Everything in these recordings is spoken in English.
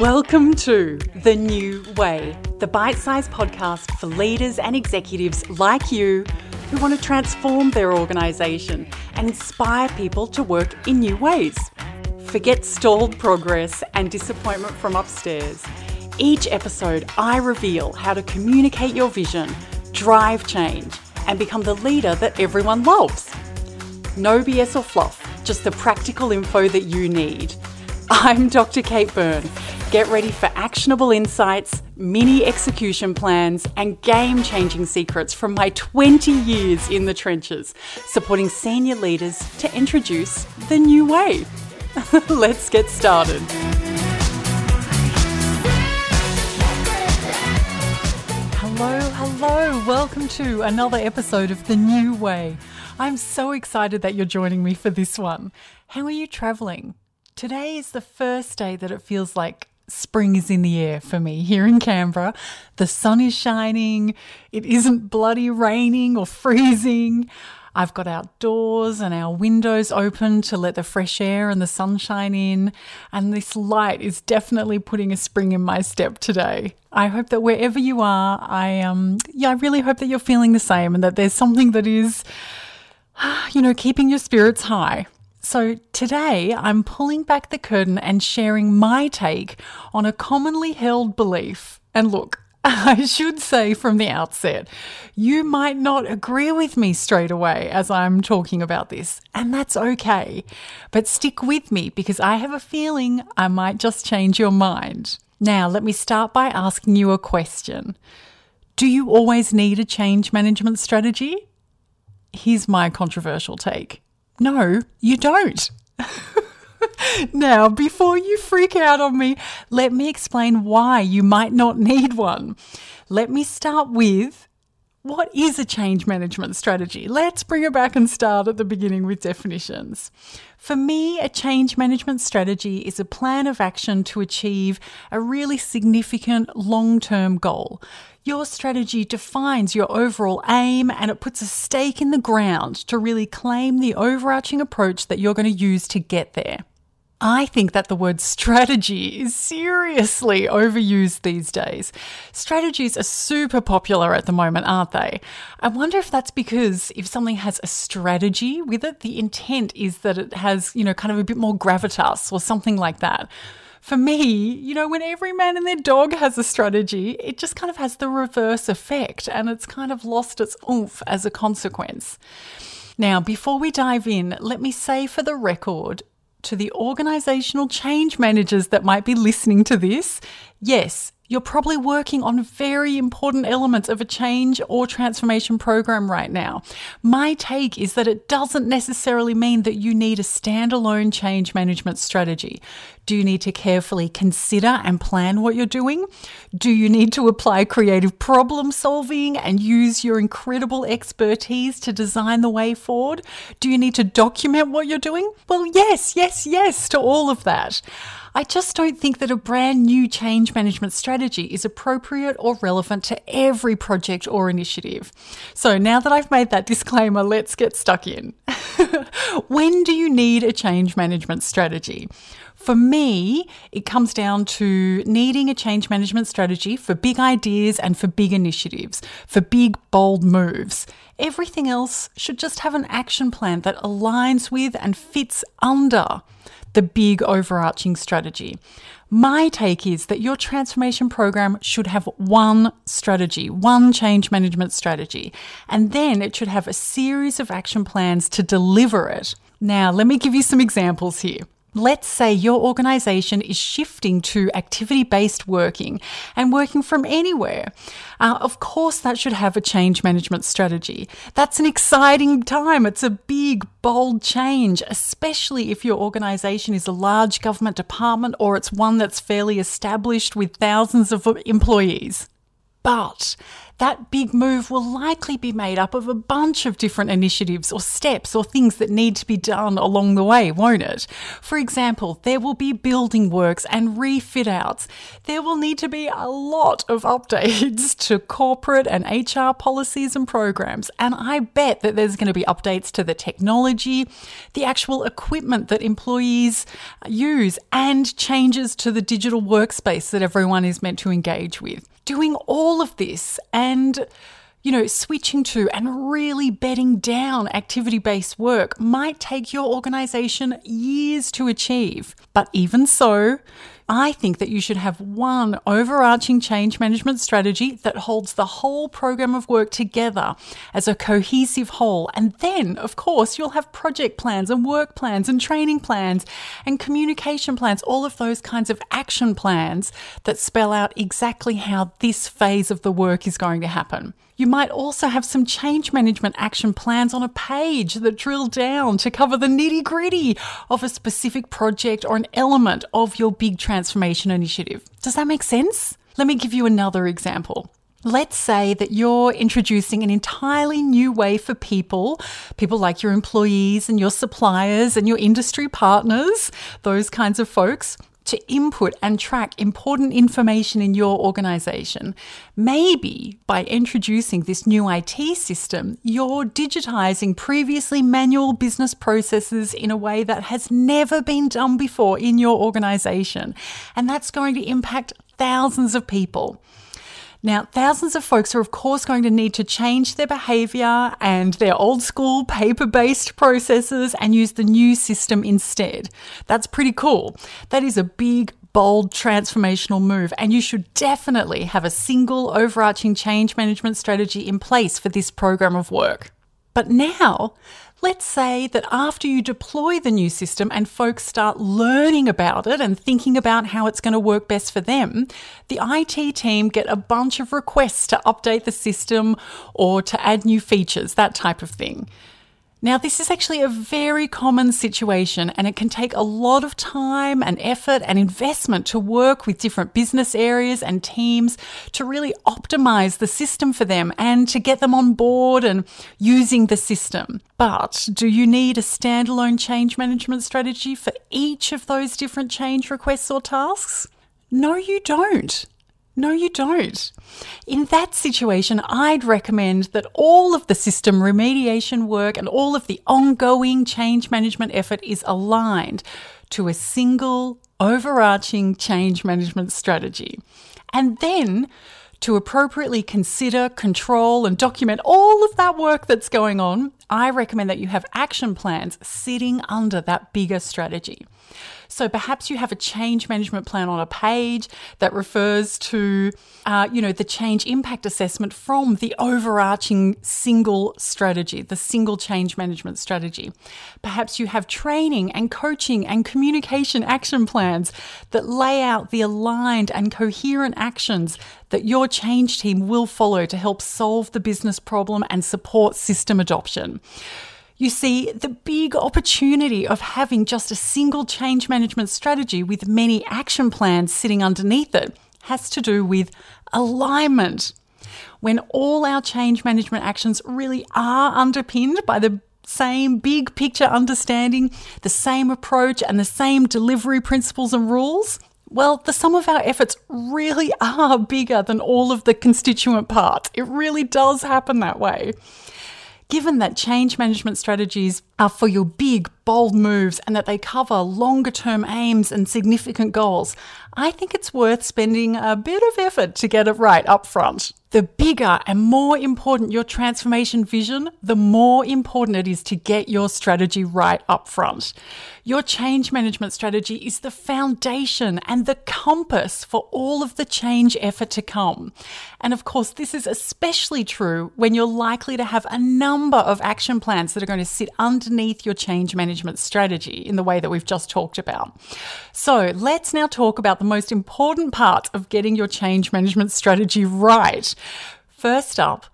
Welcome to The New Way, the bite sized podcast for leaders and executives like you who want to transform their organisation and inspire people to work in new ways. Forget stalled progress and disappointment from upstairs. Each episode, I reveal how to communicate your vision, drive change, and become the leader that everyone loves. No BS or fluff, just the practical info that you need. I'm Dr. Kate Byrne Get ready for actionable insights, mini execution plans, and game changing secrets from my 20 years in the trenches, supporting senior leaders to introduce the new way. Let's get started. Hello, hello, welcome to another episode of The New Way. I'm so excited that you're joining me for this one. How are you traveling? Today is the first day that it feels like spring is in the air for me here in Canberra. The sun is shining. It isn't bloody raining or freezing. I've got outdoors and our windows open to let the fresh air and the sunshine in. And this light is definitely putting a spring in my step today. I hope that wherever you are, I um yeah, I really hope that you're feeling the same and that there's something that is you know, keeping your spirits high. So, today I'm pulling back the curtain and sharing my take on a commonly held belief. And look, I should say from the outset, you might not agree with me straight away as I'm talking about this, and that's okay. But stick with me because I have a feeling I might just change your mind. Now, let me start by asking you a question Do you always need a change management strategy? Here's my controversial take. No, you don't. now, before you freak out on me, let me explain why you might not need one. Let me start with what is a change management strategy? Let's bring it back and start at the beginning with definitions. For me, a change management strategy is a plan of action to achieve a really significant long term goal. Your strategy defines your overall aim and it puts a stake in the ground to really claim the overarching approach that you're going to use to get there. I think that the word strategy is seriously overused these days. Strategies are super popular at the moment, aren't they? I wonder if that's because if something has a strategy with it, the intent is that it has, you know, kind of a bit more gravitas or something like that. For me, you know, when every man and their dog has a strategy, it just kind of has the reverse effect and it's kind of lost its oomph as a consequence. Now, before we dive in, let me say for the record to the organizational change managers that might be listening to this, yes, you're probably working on very important elements of a change or transformation program right now. My take is that it doesn't necessarily mean that you need a standalone change management strategy. Do you need to carefully consider and plan what you're doing? Do you need to apply creative problem solving and use your incredible expertise to design the way forward? Do you need to document what you're doing? Well, yes, yes, yes to all of that. I just don't think that a brand new change management strategy is appropriate or relevant to every project or initiative. So now that I've made that disclaimer, let's get stuck in. when do you need a change management strategy? For me, it comes down to needing a change management strategy for big ideas and for big initiatives, for big, bold moves. Everything else should just have an action plan that aligns with and fits under the big overarching strategy. My take is that your transformation program should have one strategy, one change management strategy, and then it should have a series of action plans to deliver it. Now, let me give you some examples here. Let's say your organization is shifting to activity based working and working from anywhere. Uh, of course, that should have a change management strategy. That's an exciting time. It's a big, bold change, especially if your organization is a large government department or it's one that's fairly established with thousands of employees. But that big move will likely be made up of a bunch of different initiatives or steps or things that need to be done along the way, won't it? For example, there will be building works and refit outs. There will need to be a lot of updates to corporate and HR policies and programs. And I bet that there's going to be updates to the technology, the actual equipment that employees use, and changes to the digital workspace that everyone is meant to engage with doing all of this and you know, switching to and really bedding down activity based work might take your organization years to achieve. But even so, I think that you should have one overarching change management strategy that holds the whole program of work together as a cohesive whole. And then, of course, you'll have project plans and work plans and training plans and communication plans, all of those kinds of action plans that spell out exactly how this phase of the work is going to happen. You might also have some change management action plans on a page that drill down to cover the nitty gritty of a specific project or an element of your big transformation initiative. Does that make sense? Let me give you another example. Let's say that you're introducing an entirely new way for people, people like your employees and your suppliers and your industry partners, those kinds of folks, to input and track important information in your organization. Maybe by introducing this new IT system, you're digitizing previously manual business processes in a way that has never been done before in your organization. And that's going to impact thousands of people. Now, thousands of folks are, of course, going to need to change their behaviour and their old school paper based processes and use the new system instead. That's pretty cool. That is a big, bold transformational move, and you should definitely have a single overarching change management strategy in place for this program of work. But now, Let's say that after you deploy the new system and folks start learning about it and thinking about how it's going to work best for them, the IT team get a bunch of requests to update the system or to add new features, that type of thing. Now, this is actually a very common situation, and it can take a lot of time and effort and investment to work with different business areas and teams to really optimize the system for them and to get them on board and using the system. But do you need a standalone change management strategy for each of those different change requests or tasks? No, you don't. No, you don't. In that situation, I'd recommend that all of the system remediation work and all of the ongoing change management effort is aligned to a single overarching change management strategy. And then to appropriately consider, control, and document all of that work that's going on, I recommend that you have action plans sitting under that bigger strategy. So perhaps you have a change management plan on a page that refers to, uh, you know, the change impact assessment from the overarching single strategy, the single change management strategy. Perhaps you have training and coaching and communication action plans that lay out the aligned and coherent actions that your change team will follow to help solve the business problem and support system adoption. You see, the big opportunity of having just a single change management strategy with many action plans sitting underneath it has to do with alignment. When all our change management actions really are underpinned by the same big picture understanding, the same approach, and the same delivery principles and rules, well, the sum of our efforts really are bigger than all of the constituent parts. It really does happen that way. Given that change management strategies are for your big, bold moves and that they cover longer term aims and significant goals, I think it's worth spending a bit of effort to get it right up front. The bigger and more important your transformation vision, the more important it is to get your strategy right up front. Your change management strategy is the foundation and the compass for all of the change effort to come. And of course, this is especially true when you're likely to have a number of action plans that are going to sit underneath your change management strategy in the way that we've just talked about. So let's now talk about the most important part of getting your change management strategy right. First up,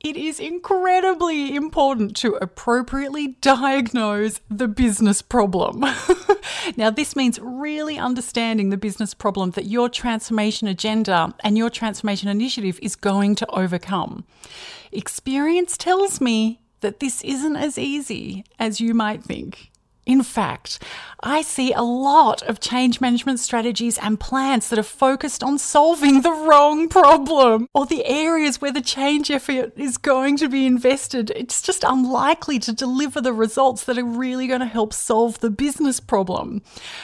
it is incredibly important to appropriately diagnose the business problem. now, this means really understanding the business problem that your transformation agenda and your transformation initiative is going to overcome. Experience tells me that this isn't as easy as you might think. In fact, I see a lot of change management strategies and plans that are focused on solving the wrong problem or the areas where the change effort is going to be invested. It's just unlikely to deliver the results that are really going to help solve the business problem.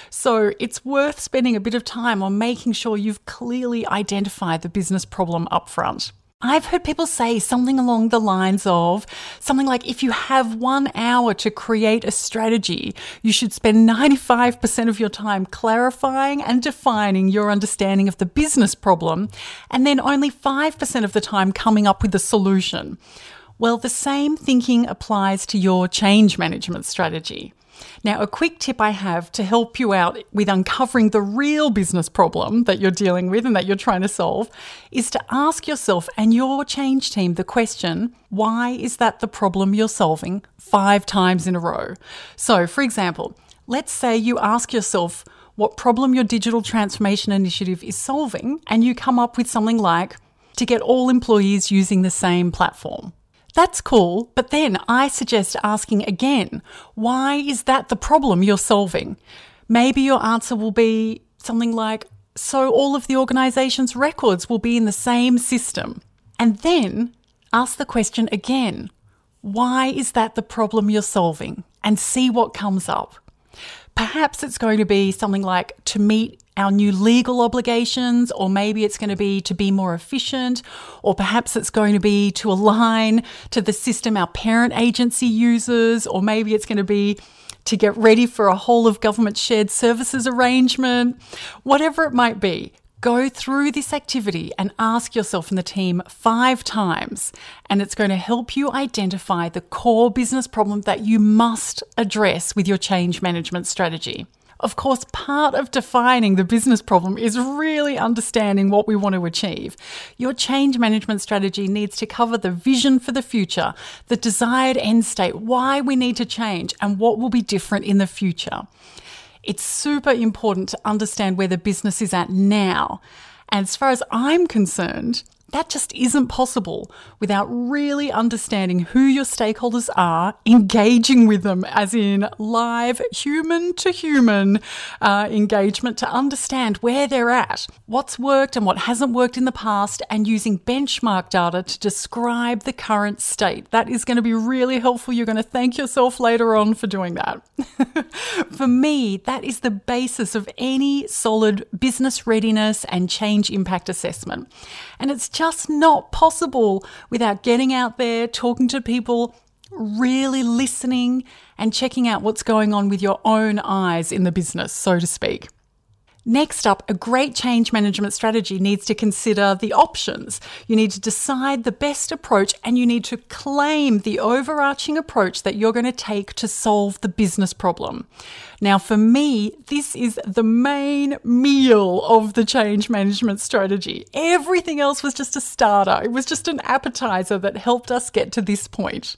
So it's worth spending a bit of time on making sure you've clearly identified the business problem upfront. I've heard people say something along the lines of something like if you have one hour to create a strategy, you should spend 95% of your time clarifying and defining your understanding of the business problem, and then only 5% of the time coming up with a solution. Well, the same thinking applies to your change management strategy. Now, a quick tip I have to help you out with uncovering the real business problem that you're dealing with and that you're trying to solve is to ask yourself and your change team the question why is that the problem you're solving five times in a row? So, for example, let's say you ask yourself what problem your digital transformation initiative is solving, and you come up with something like to get all employees using the same platform. That's cool, but then I suggest asking again why is that the problem you're solving? Maybe your answer will be something like so all of the organization's records will be in the same system. And then ask the question again why is that the problem you're solving? And see what comes up. Perhaps it's going to be something like to meet our new legal obligations, or maybe it's going to be to be more efficient, or perhaps it's going to be to align to the system our parent agency uses, or maybe it's going to be to get ready for a whole of government shared services arrangement, whatever it might be. Go through this activity and ask yourself and the team five times, and it's going to help you identify the core business problem that you must address with your change management strategy. Of course, part of defining the business problem is really understanding what we want to achieve. Your change management strategy needs to cover the vision for the future, the desired end state, why we need to change, and what will be different in the future. It's super important to understand where the business is at now. And as far as I'm concerned, that just isn't possible without really understanding who your stakeholders are, engaging with them, as in live human to human uh, engagement to understand where they're at, what's worked and what hasn't worked in the past, and using benchmark data to describe the current state. That is going to be really helpful. You're going to thank yourself later on for doing that. for me, that is the basis of any solid business readiness and change impact assessment. And it's just not possible without getting out there, talking to people, really listening, and checking out what's going on with your own eyes in the business, so to speak. Next up, a great change management strategy needs to consider the options. You need to decide the best approach and you need to claim the overarching approach that you're going to take to solve the business problem. Now, for me, this is the main meal of the change management strategy. Everything else was just a starter, it was just an appetizer that helped us get to this point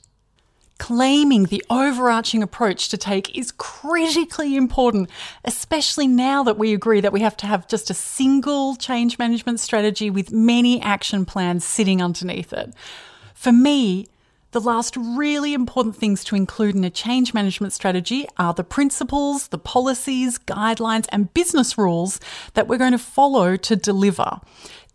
claiming the overarching approach to take is critically important, especially now that we agree that we have to have just a single change management strategy with many action plans sitting underneath it. For me, the last really important things to include in a change management strategy are the principles, the policies, guidelines, and business rules that we're going to follow to deliver.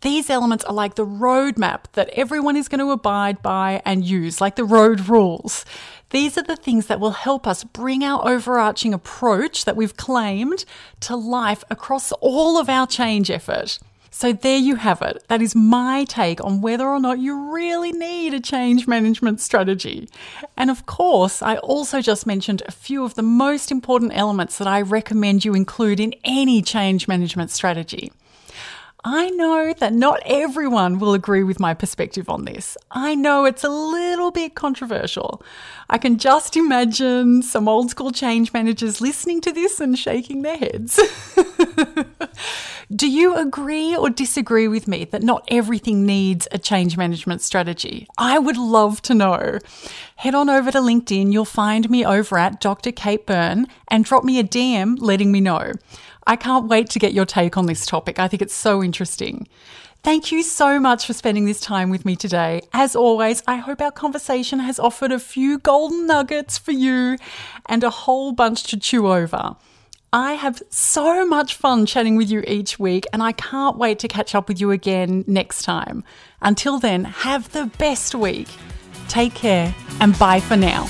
These elements are like the roadmap that everyone is going to abide by and use, like the road rules. These are the things that will help us bring our overarching approach that we've claimed to life across all of our change effort. So, there you have it. That is my take on whether or not you really need a change management strategy. And of course, I also just mentioned a few of the most important elements that I recommend you include in any change management strategy. I know that not everyone will agree with my perspective on this. I know it's a little bit controversial. I can just imagine some old school change managers listening to this and shaking their heads. Do you agree or disagree with me that not everything needs a change management strategy? I would love to know. Head on over to LinkedIn, you'll find me over at Dr. Kate Byrne and drop me a DM letting me know. I can't wait to get your take on this topic. I think it's so interesting. Thank you so much for spending this time with me today. As always, I hope our conversation has offered a few golden nuggets for you and a whole bunch to chew over. I have so much fun chatting with you each week, and I can't wait to catch up with you again next time. Until then, have the best week. Take care and bye for now.